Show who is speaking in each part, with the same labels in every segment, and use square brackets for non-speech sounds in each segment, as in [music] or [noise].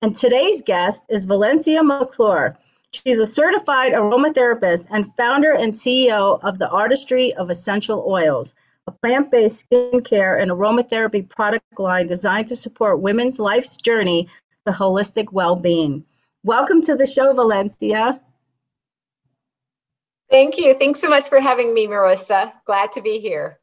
Speaker 1: And today's guest is Valencia McClure. She's a certified aromatherapist and founder and CEO of the Artistry of Essential Oils, a plant based skincare and aromatherapy product line designed to support women's life's journey to holistic well being. Welcome to the show, Valencia.
Speaker 2: Thank you. Thanks so much for having me, Marissa. Glad to be here.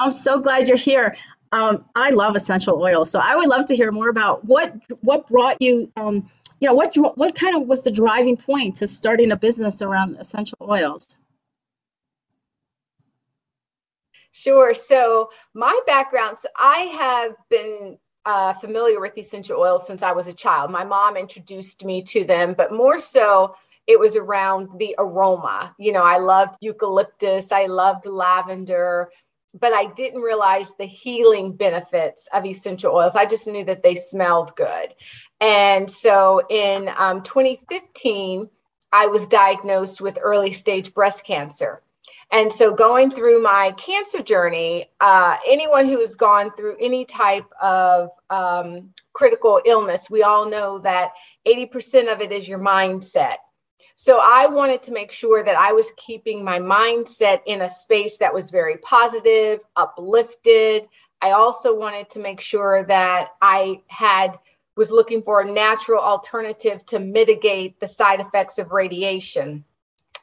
Speaker 1: I'm so glad you're here. Um, I love essential oils, so I would love to hear more about what what brought you. Um, you know, what what kind of was the driving point to starting a business around essential oils?
Speaker 2: Sure. So my background, so I have been uh, familiar with essential oils since I was a child. My mom introduced me to them, but more so, it was around the aroma. You know, I loved eucalyptus, I loved lavender but I didn't realize the healing benefits of essential oils. I just knew that they smelled good. And so in um, 2015, I was diagnosed with early stage breast cancer. And so, going through my cancer journey, uh, anyone who has gone through any type of um, critical illness, we all know that 80% of it is your mindset. So I wanted to make sure that I was keeping my mindset in a space that was very positive, uplifted. I also wanted to make sure that I had was looking for a natural alternative to mitigate the side effects of radiation.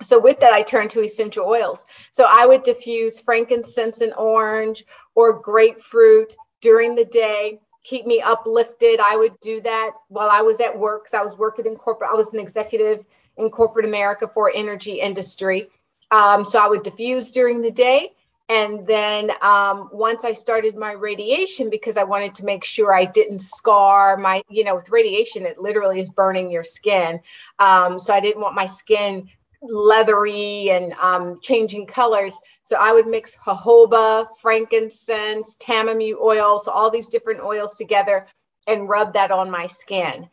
Speaker 2: So with that, I turned to essential oils. So I would diffuse frankincense and orange or grapefruit during the day, keep me uplifted. I would do that while I was at work. Because I was working in corporate. I was an executive in corporate America for energy industry. Um, so I would diffuse during the day. And then um, once I started my radiation, because I wanted to make sure I didn't scar my, you know, with radiation, it literally is burning your skin. Um, so I didn't want my skin leathery and um, changing colors. So I would mix jojoba, frankincense, tamanu oil, so all these different oils together and rub that on my skin.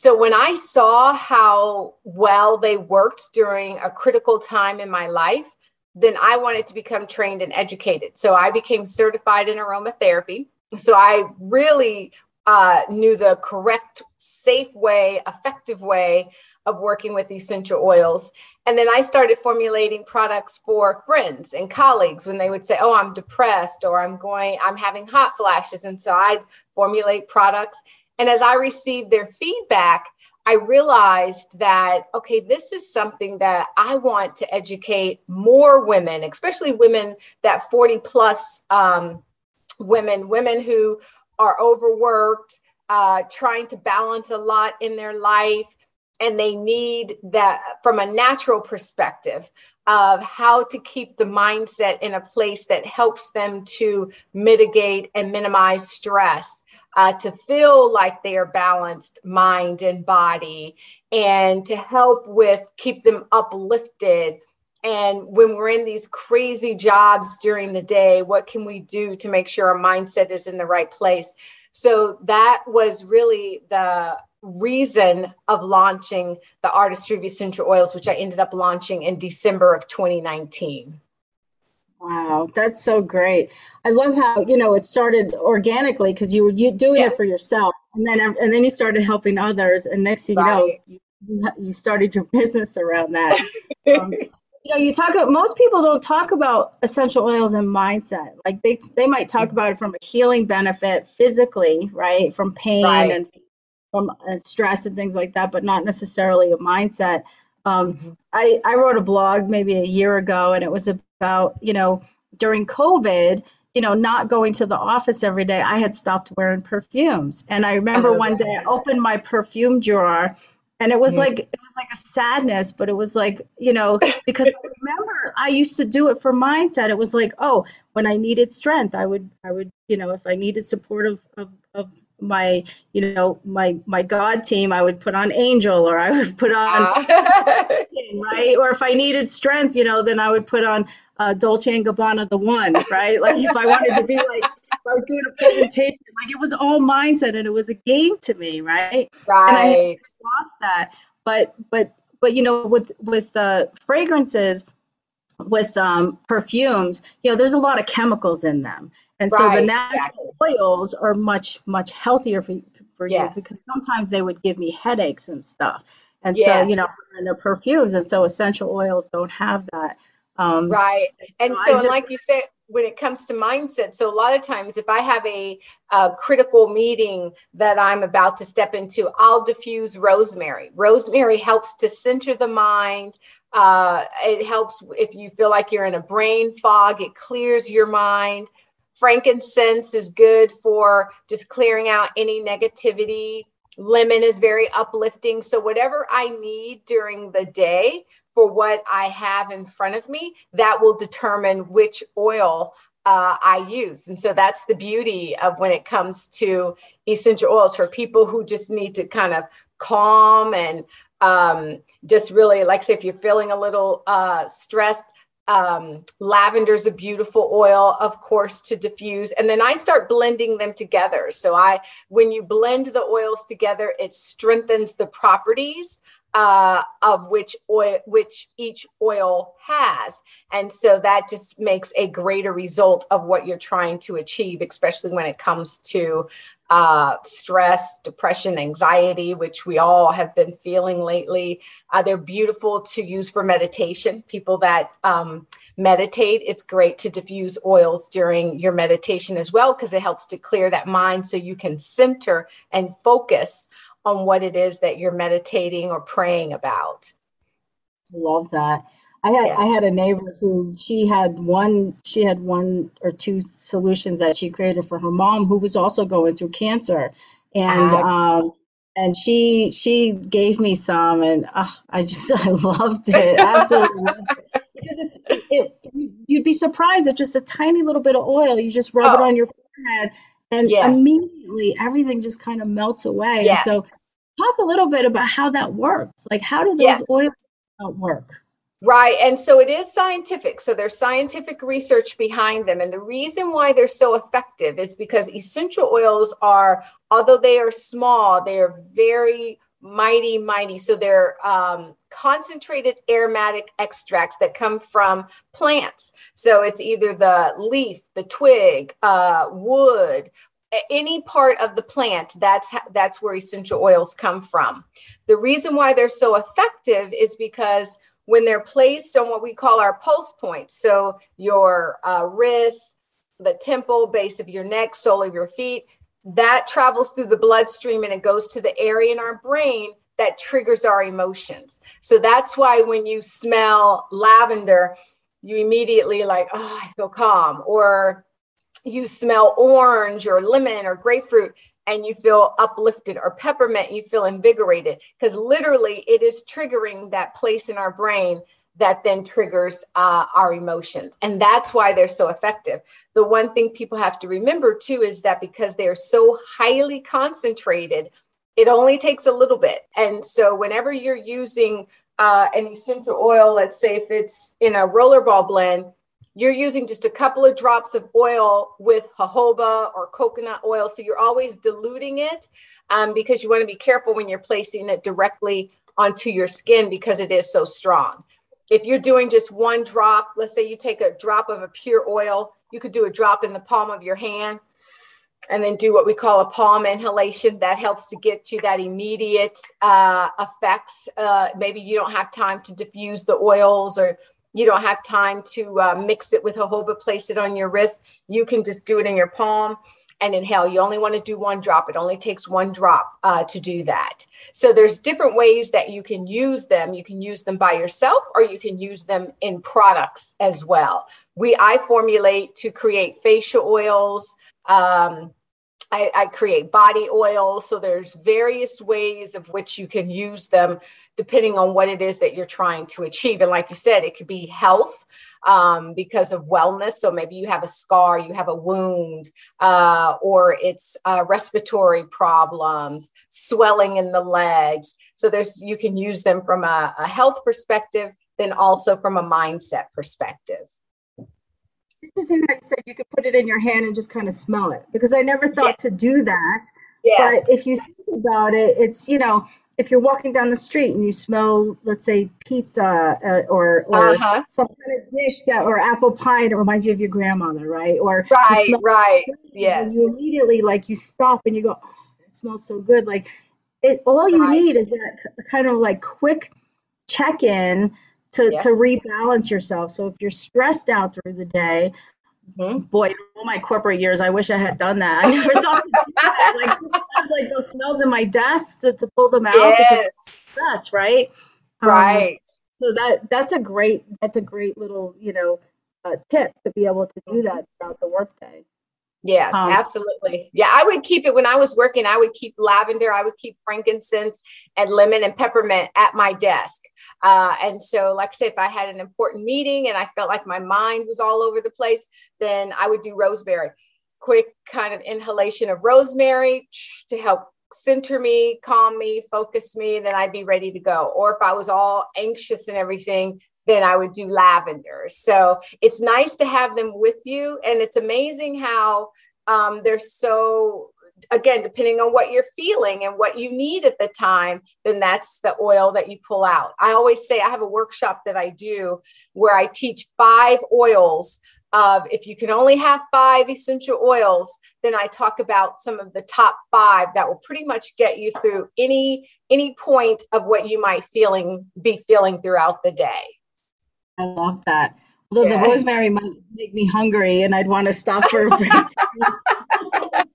Speaker 2: So when I saw how well they worked during a critical time in my life, then I wanted to become trained and educated. So I became certified in aromatherapy. So I really uh, knew the correct, safe way, effective way of working with essential oils. And then I started formulating products for friends and colleagues when they would say, Oh, I'm depressed or I'm going, I'm having hot flashes. And so I'd formulate products and as I received their feedback, I realized that, okay, this is something that I want to educate more women, especially women that 40 plus um, women, women who are overworked, uh, trying to balance a lot in their life. And they need that from a natural perspective of how to keep the mindset in a place that helps them to mitigate and minimize stress uh, to feel like they are balanced mind and body and to help with keep them uplifted. And when we're in these crazy jobs during the day what can we do to make sure our mindset is in the right place? So that was really the reason of launching the artistry of essential oils which i ended up launching in december of 2019
Speaker 1: Wow, that's so great. I love how, you know, it started organically because you were you doing yes. it for yourself and then and then you started helping others and next thing right. you know, you, you started your [laughs] business around that. [laughs] um, you know, you talk about most people don't talk about essential oils and mindset. Like they they might talk about it from a healing benefit physically, right? From pain right. and from and stress and things like that, but not necessarily a mindset. Um, mm-hmm. I, I wrote a blog maybe a year ago and it was about, you know, during COVID, you know, not going to the office every day, I had stopped wearing perfumes. And I remember oh, one day I opened my perfume drawer and it was mm-hmm. like it was like a sadness but it was like you know because i remember i used to do it for mindset it was like oh when i needed strength i would i would you know if i needed support of of, of my you know my my god team i would put on angel or i would put on [laughs] right? Or if i needed strength you know then i would put on uh, dolce and gabbana the one right? Like if i wanted to be like i was doing a presentation like it was all mindset and it was a game to me right?
Speaker 2: Right
Speaker 1: and i lost that. But but but you know with with uh, fragrances with um, perfumes you know there's a lot of chemicals in them and so the natural exactly. oils are much, much healthier for, for yes. you because sometimes they would give me headaches and stuff. And yes. so, you know, and the perfumes, and so essential oils don't have that.
Speaker 2: Um, right. And so, so just, like you said, when it comes to mindset, so a lot of times if I have a, a, critical meeting that I'm about to step into, I'll diffuse rosemary. Rosemary helps to center the mind. Uh, it helps if you feel like you're in a brain fog, it clears your mind. Frankincense is good for just clearing out any negativity. Lemon is very uplifting. So, whatever I need during the day for what I have in front of me, that will determine which oil uh, I use. And so that's the beauty of when it comes to essential oils for people who just need to kind of calm and um, just really, like, say, if you're feeling a little uh, stressed, um, lavender is a beautiful oil, of course, to diffuse. And then I start blending them together. So I, when you blend the oils together, it strengthens the properties uh, of which oil, which each oil has. And so that just makes a greater result of what you're trying to achieve, especially when it comes to uh, stress, depression, anxiety, which we all have been feeling lately. Uh, they're beautiful to use for meditation. People that um, meditate, it's great to diffuse oils during your meditation as well, because it helps to clear that mind so you can center and focus on what it is that you're meditating or praying about.
Speaker 1: Love that. I had yeah. I had a neighbor who she had one she had one or two solutions that she created for her mom who was also going through cancer, and uh, um, and she she gave me some, and uh, I just [laughs] I loved it absolutely loved it. because it's it, it, you'd be surprised at just a tiny little bit of oil you just rub oh. it on your forehead and yes. immediately everything just kind of melts away. Yes. And so talk a little bit about how that works. Like how do those yes. oils work?
Speaker 2: Right. And so it is scientific. So there's scientific research behind them. And the reason why they're so effective is because essential oils are, although they are small, they are very mighty, mighty. So they're um, concentrated aromatic extracts that come from plants. So it's either the leaf, the twig, uh, wood, any part of the plant that's that's where essential oils come from the reason why they're so effective is because when they're placed on what we call our pulse points. So your uh, wrists, the temple, base of your neck, sole of your feet, that travels through the bloodstream and it goes to the area in our brain that triggers our emotions. So that's why when you smell lavender, you immediately like, oh, I feel calm. Or you smell orange or lemon or grapefruit and you feel uplifted or peppermint you feel invigorated. Because literally it is triggering that place in our brain that then triggers uh, our emotions. And that's why they're so effective. The one thing people have to remember too is that because they are so highly concentrated it only takes a little bit. And so whenever you're using uh, an essential oil let's say if it's in a rollerball blend you're using just a couple of drops of oil with jojoba or coconut oil. So you're always diluting it um, because you want to be careful when you're placing it directly onto your skin because it is so strong. If you're doing just one drop, let's say you take a drop of a pure oil, you could do a drop in the palm of your hand and then do what we call a palm inhalation. That helps to get you that immediate uh, effects. Uh, maybe you don't have time to diffuse the oils or you don't have time to uh, mix it with jojoba, place it on your wrist. You can just do it in your palm and inhale. You only want to do one drop. It only takes one drop uh, to do that. So there's different ways that you can use them. You can use them by yourself, or you can use them in products as well. We I formulate to create facial oils. Um, I, I, create body oils. So there's various ways of which you can use them depending on what it is that you're trying to achieve. And like you said, it could be health um, because of wellness. So maybe you have a scar, you have a wound, uh, or it's uh, respiratory problems, swelling in the legs. So there's you can use them from a, a health perspective, then also from a mindset perspective.
Speaker 1: Interesting how you said you could put it in your hand and just kind of smell it because I never thought yeah. to do that. Yes. But if you think about it, it's you know if you're walking down the street and you smell, let's say, pizza uh, or or uh-huh. some kind of dish that or apple pie that reminds you of your grandmother, right? Or
Speaker 2: right, right, yes.
Speaker 1: You immediately like you stop and you go, oh, it smells so good. Like it, all you right. need is that kind of like quick check in to yes. to rebalance yourself. So if you're stressed out through the day, Mm-hmm. Boy, all my corporate years, I wish I had done that. I never thought about that. Like just have like those smells in my desk to, to pull them out yes. because stress, right?
Speaker 2: Right.
Speaker 1: Um, so that that's a great that's a great little you know uh, tip to be able to do mm-hmm. that throughout the workday.
Speaker 2: Yes, um, absolutely. Yeah, I would keep it when I was working. I would keep lavender, I would keep frankincense and lemon and peppermint at my desk. Uh, and so, like I said, if I had an important meeting and I felt like my mind was all over the place, then I would do rosemary. Quick kind of inhalation of rosemary to help center me, calm me, focus me, then I'd be ready to go. Or if I was all anxious and everything, then I would do lavender. So it's nice to have them with you. And it's amazing how um, they're so, again, depending on what you're feeling and what you need at the time, then that's the oil that you pull out. I always say I have a workshop that I do where I teach five oils of if you can only have five essential oils then i talk about some of the top five that will pretty much get you through any any point of what you might feeling be feeling throughout the day
Speaker 1: I love that. Although yeah. the rosemary might make me hungry and I'd want to stop for a break. [laughs]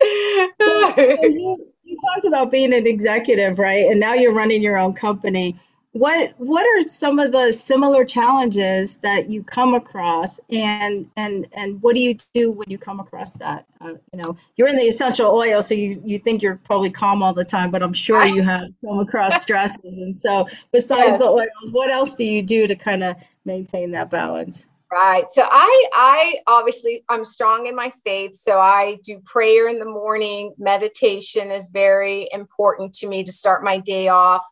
Speaker 1: so, so [laughs] you, you talked about being an executive, right? And now you're running your own company. What what are some of the similar challenges that you come across? And and and what do you do when you come across that? Uh, you know you're in the essential oil so you you think you're probably calm all the time but i'm sure you [laughs] have come across stresses. And so besides the oils what else do you do to kind of maintain that balance
Speaker 2: right so i i obviously i'm strong in my faith so i do prayer in the morning meditation is very important to me to start my day off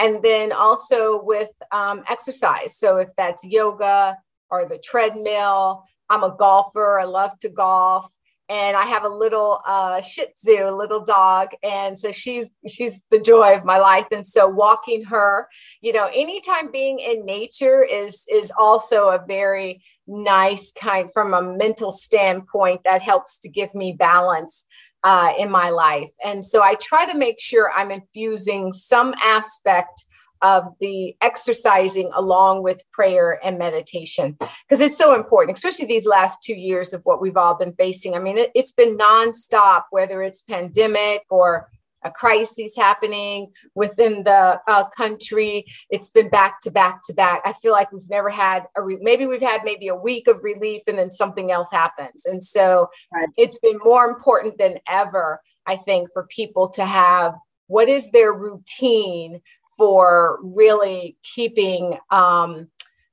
Speaker 2: and then also with um, exercise. So if that's yoga or the treadmill, I'm a golfer. I love to golf. And I have a little uh, Shih Tzu, a little dog, and so she's she's the joy of my life. And so walking her, you know, anytime being in nature is is also a very nice kind from a mental standpoint that helps to give me balance uh, in my life. And so I try to make sure I'm infusing some aspect of the exercising along with prayer and meditation because it's so important, especially these last two years of what we've all been facing. I mean, it, has been nonstop, whether it's pandemic or a crisis happening within the uh, country. It's been back to back to back. I feel like we've never had a re- maybe we've had maybe a week of relief and then something else happens. And so right. it's been more important than ever, I think, for people to have what is their routine for really keeping um,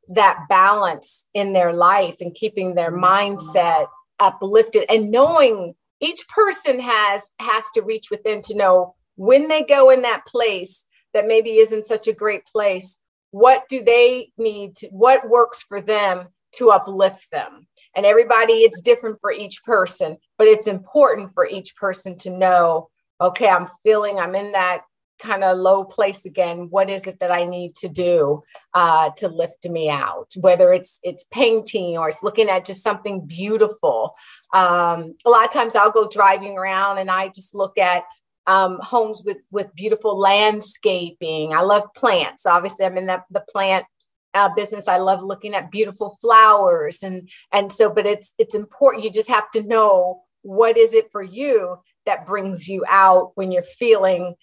Speaker 2: that balance in their life and keeping their mindset uplifted and knowing each person has has to reach within to know when they go in that place that maybe isn't such a great place what do they need to what works for them to uplift them? And everybody it's different for each person but it's important for each person to know okay i'm feeling i'm in that kind of low place again what is it that i need to do uh, to lift me out? Whether it's it's painting or it's looking at just something beautiful. Um, a lot of times i'll go driving around and i just look at um, homes with with beautiful landscaping. I love plants. Obviously i'm in the, the plant uh, business. I love looking at beautiful flowers and and so but it's it's important. You just have to know what is it for you that brings you out when you're feeling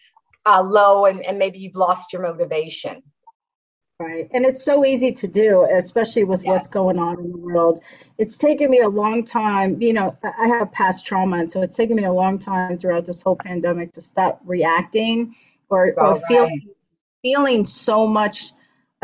Speaker 2: uh, low and, and maybe you've lost your motivation.
Speaker 1: Right. And it's so easy to do, especially with yes. what's going on in the world. It's taken me a long time. You know, I have past trauma. And so it's taken me a long time throughout this whole pandemic to stop reacting or, or right. feeling, feeling so much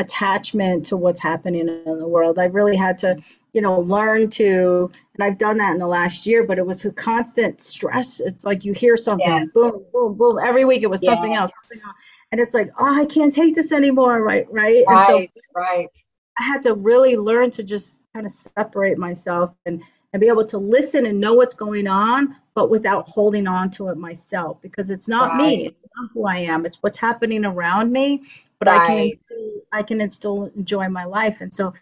Speaker 1: attachment to what's happening in the world. I really had to, you know, learn to, and I've done that in the last year, but it was a constant stress. It's like you hear something, yes. boom, boom, boom. Every week it was yes. something else. Something else and it's like oh i can't take this anymore right right,
Speaker 2: right and so right
Speaker 1: i had to really learn to just kind of separate myself and and be able to listen and know what's going on but without holding on to it myself because it's not right. me it's not who i am it's what's happening around me but right. i can i can still enjoy my life and so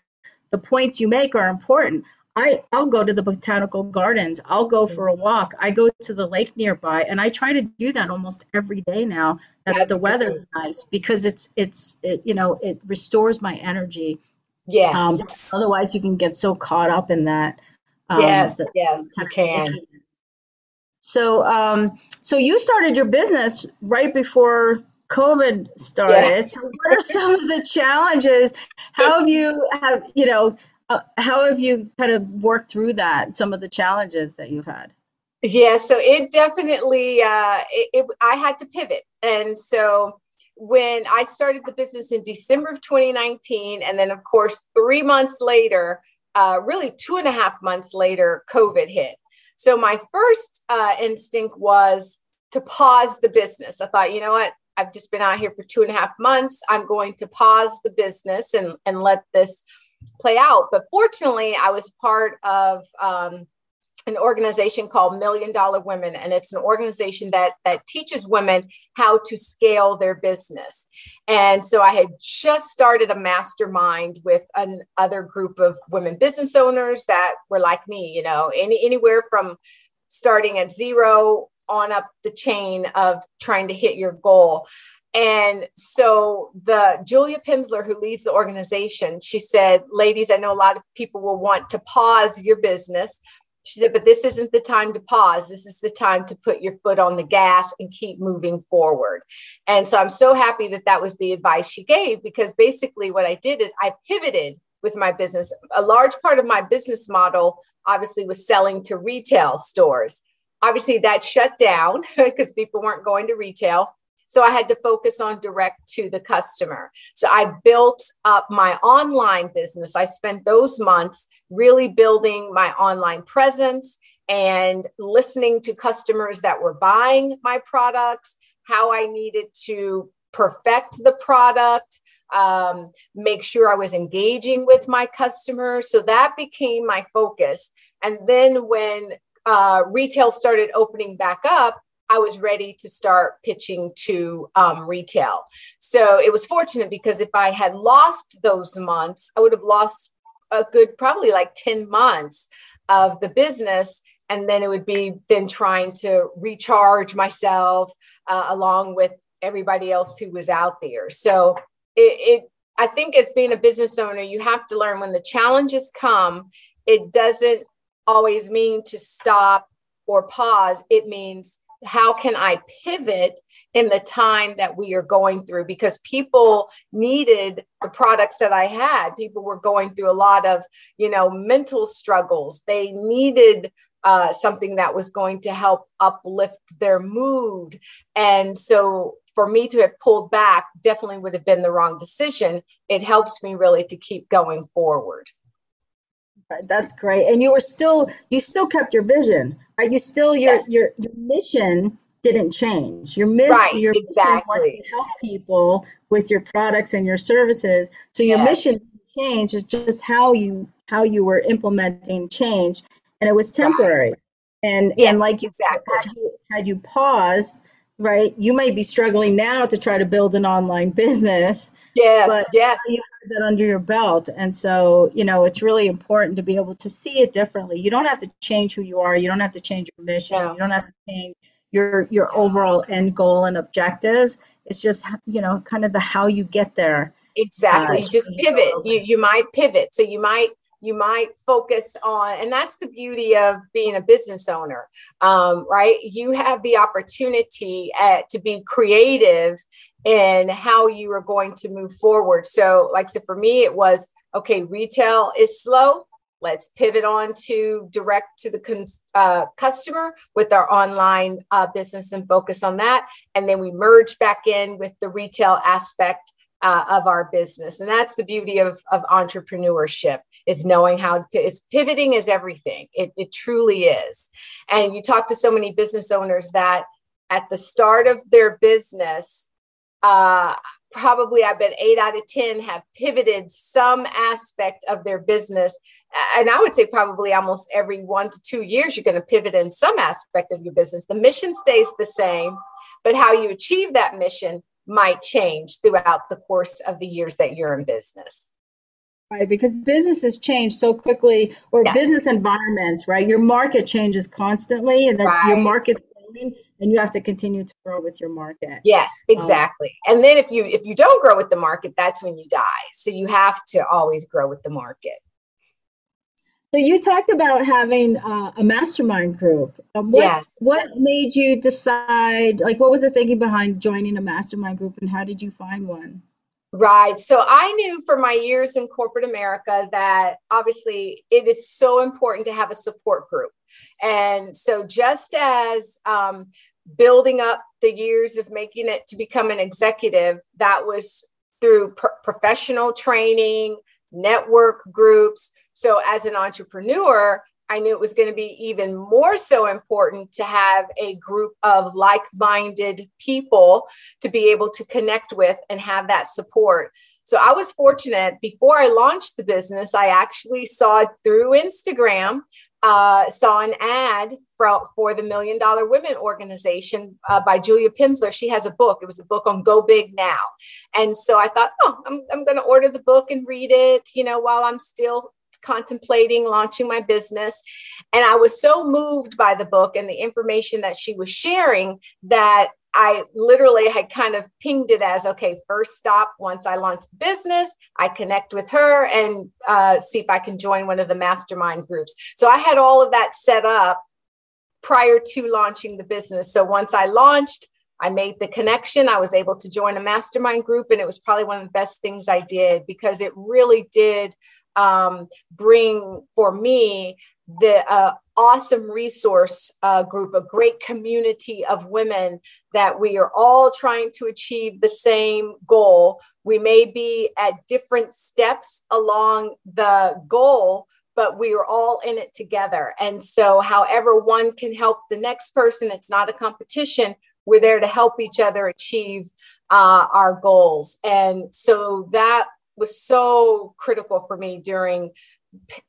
Speaker 1: the points you make are important I, I'll go to the botanical gardens. I'll go for a walk. I go to the lake nearby, and I try to do that almost every day now that That's the weather's cool. nice because it's it's it, you know it restores my energy.
Speaker 2: Yeah. Um,
Speaker 1: otherwise, you can get so caught up in that.
Speaker 2: Um, yes. yes, you can.
Speaker 1: So, um, so you started your business right before COVID started. So, what are some of the challenges? How have you have you know? Uh, how have you kind of worked through that? Some of the challenges that you've had.
Speaker 2: Yeah, so it definitely uh, it, it, I had to pivot, and so when I started the business in December of 2019, and then of course three months later, uh, really two and a half months later, COVID hit. So my first uh, instinct was to pause the business. I thought, you know what, I've just been out here for two and a half months. I'm going to pause the business and and let this play out. But fortunately, I was part of um, an organization called Million Dollar Women, and it's an organization that that teaches women how to scale their business. And so I had just started a mastermind with another group of women business owners that were like me, you know, any, anywhere from starting at zero on up the chain of trying to hit your goal. And so the Julia Pimsleur, who leads the organization, she said, ladies, I know a lot of people will want to pause your business. She said, but this isn't the time to pause. This is the time to put your foot on the gas and keep moving forward. And so I'm so happy that that was the advice she gave because basically what I did is I pivoted with my business. A large part of my business model obviously was selling to retail stores. Obviously, that shut down [laughs] because people weren't going to retail. So I had to focus on direct to the customer. So I built up my online business. I spent those months really building my online presence and listening to customers that were buying my products, how I needed to perfect the product, um, make sure I was engaging with my customers. So that became my focus. And then when uh, retail started opening back up, I was ready to start pitching to um, retail. So it was fortunate because if I had lost those months, I would have lost a good probably like 10 months of the business. And then it would be then trying to recharge myself uh, along with everybody else who was out there. So it, it, I think as being a business owner, you have to learn when the challenges come, it doesn't always mean to stop or pause. It means how can I pivot in the time that we are going through? Because people needed the products that I had. People were going through a lot of, you know, mental struggles. They needed uh, something that was going to help uplift their mood. And so for me to have pulled back definitely would have been the wrong decision. It helped me really to keep going forward.
Speaker 1: That's great. And you were still you still kept your vision, right? You still your yes. your your mission didn't change. Your mission right, your exactly. mission was to help people with your products and your services. So your yes. mission changed. It's just how you how you were implementing change, and it was temporary. Right. And yes, and like you exactly. had you, had you paused, right? You might be struggling now to try to build an online business.
Speaker 2: Yes, but yes.
Speaker 1: You have that under your belt. And so, you know, it's really important to be able to see it differently. You don't have to change who you are. You don't have to change your mission. You don't have to change your your overall end goal and objectives. It's just, you know, kind of the how you get there.
Speaker 2: Exactly. Uh, just pivot. You you might pivot. So you might you might focus on and that's the beauty of being a business owner um, right you have the opportunity at, to be creative in how you are going to move forward. So, like I said, for me, it was okay, retail is slow. Let's pivot on to direct to the uh, customer with our online uh, business and focus on that. And then we merge back in with the retail aspect uh, of our business. And that's the beauty of, of entrepreneurship is knowing how it's pivoting is everything. It, it truly is. And you talk to so many business owners that at the start of their business, uh, probably I bet eight out of 10 have pivoted some aspect of their business. And I would say probably almost every one to two years, you're going to pivot in some aspect of your business. The mission stays the same, but how you achieve that mission might change throughout the course of the years that you're in business.
Speaker 1: Right, because businesses change so quickly, or yes. business environments, right? Your market changes constantly, and right. your market and you have to continue to grow with your market.
Speaker 2: Yes, um, exactly. Um, and then if you if you don't grow with the market, that's when you die. So you have to always grow with the market.
Speaker 1: So you talked about having uh, a mastermind group. Um, what, yes. What made you decide? Like, what was the thinking behind joining a mastermind group, and how did you find one?
Speaker 2: Right. So I knew for my years in corporate America that obviously it is so important to have a support group. And so just as um, building up the years of making it to become an executive, that was through professional training, network groups. So as an entrepreneur, I knew it was going to be even more so important to have a group of like minded people to be able to connect with and have that support. So I was fortunate before I launched the business, I actually saw through Instagram, uh, saw an ad for, for the Million Dollar Women organization uh, by Julia Pimsleur. She has a book. It was a book on Go Big Now. And so I thought, oh, I'm, I'm going to order the book and read it, you know, while I'm still contemplating launching my business. And I was so moved by the book and the information that she was sharing that I literally had kind of pinged it as okay, first stop once I launch the business, I connect with her and uh, see if I can join one of the mastermind groups. So I had all of that set up prior to launching the business. So once I launched, I made the connection. I was able to join a mastermind group, and it was probably one of the best things I did because it really did um, bring for me the uh, awesome resource uh, group, a great community of women that we are all trying to achieve the same goal. We may be at different steps along the goal, but we are all in it together. And so, however, one can help the next person, it's not a competition. We're there to help each other achieve uh, our goals. And so that was so critical for me during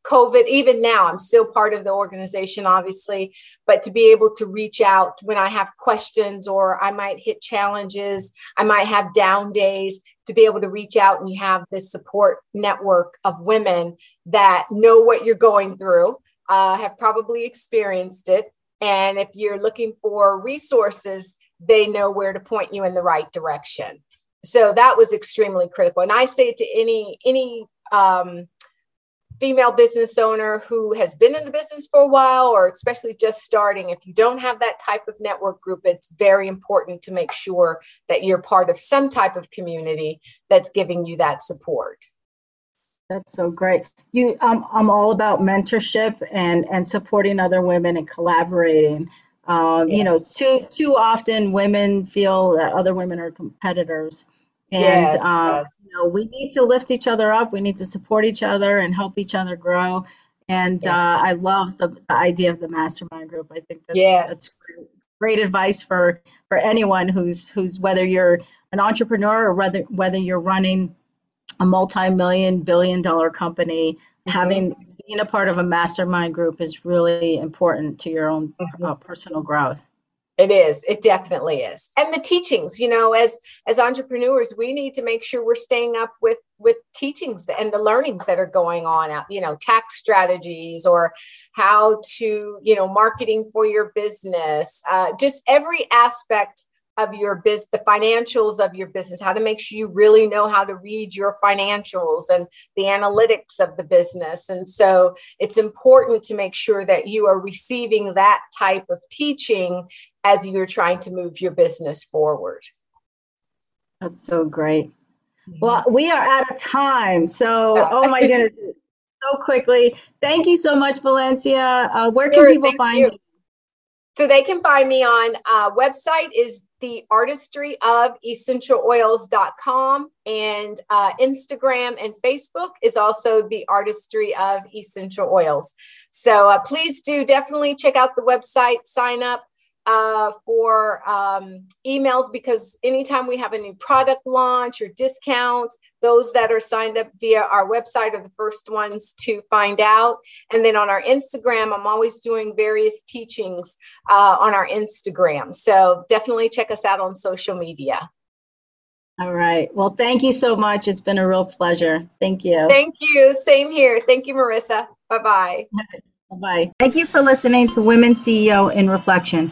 Speaker 2: COVID. Even now, I'm still part of the organization, obviously, but to be able to reach out when I have questions or I might hit challenges, I might have down days, to be able to reach out and you have this support network of women that know what you're going through, uh, have probably experienced it. And if you're looking for resources, they know where to point you in the right direction so that was extremely critical. And i say to any any um, female business owner who has been in the business for a while or especially just starting if you don't have that type of network group it's very important to make sure that you're part of some type of community that's giving you that support.
Speaker 1: That's so great. You um, i'm all about mentorship and and supporting other women and collaborating um, You know, too too often women feel that other women are competitors, and yes, um, yes. You know, we need to lift each other up. We need to support each other and help each other grow. And uh, I love the, the, idea of the mastermind group. I think that's yes. that's great, great advice for for anyone who's who's whether you're an entrepreneur or whether whether you're running a multi-million billion dollar company mm-hmm. having being a part of a mastermind group is really important to your own mm-hmm. uh, personal growth.
Speaker 2: It is. It definitely is. And the teachings you know as as entrepreneurs we need to make sure we're staying up with with teachings and the learnings that are going on out you know tax strategies or how to you know marketing for your business uh, just every aspect of your business, the financials of your business, how to make sure you really know how to read your financials and the analytics of the business. And so it's important to make sure that you are receiving that type of teaching as you're trying to move your business forward.
Speaker 1: That's so great. Well, we are out of time. So, [laughs] oh my goodness, so quickly. Thank you so much, Valencia. Uh, where can
Speaker 2: Sure,
Speaker 1: people find
Speaker 2: you.
Speaker 1: you?
Speaker 2: So they can find me on uh, website is the artistry of essentialoils.com and uh, Instagram and Facebook is also the artistry of essential oils. So uh, please do definitely check out the website, sign up uh, for um, emails because anytime we have a new product launch or discounts, those that are signed up via our website are the first ones to find out. And then on our Instagram, I'm always doing various teachings uh, on our Instagram. So definitely check us out on social media.
Speaker 1: All right. Well, thank you so much. It's been a real pleasure. Thank you.
Speaker 2: Thank you. Same here. Thank you, Marissa. Bye bye.
Speaker 1: Bye. Thank you for listening to Women CEO in Reflection.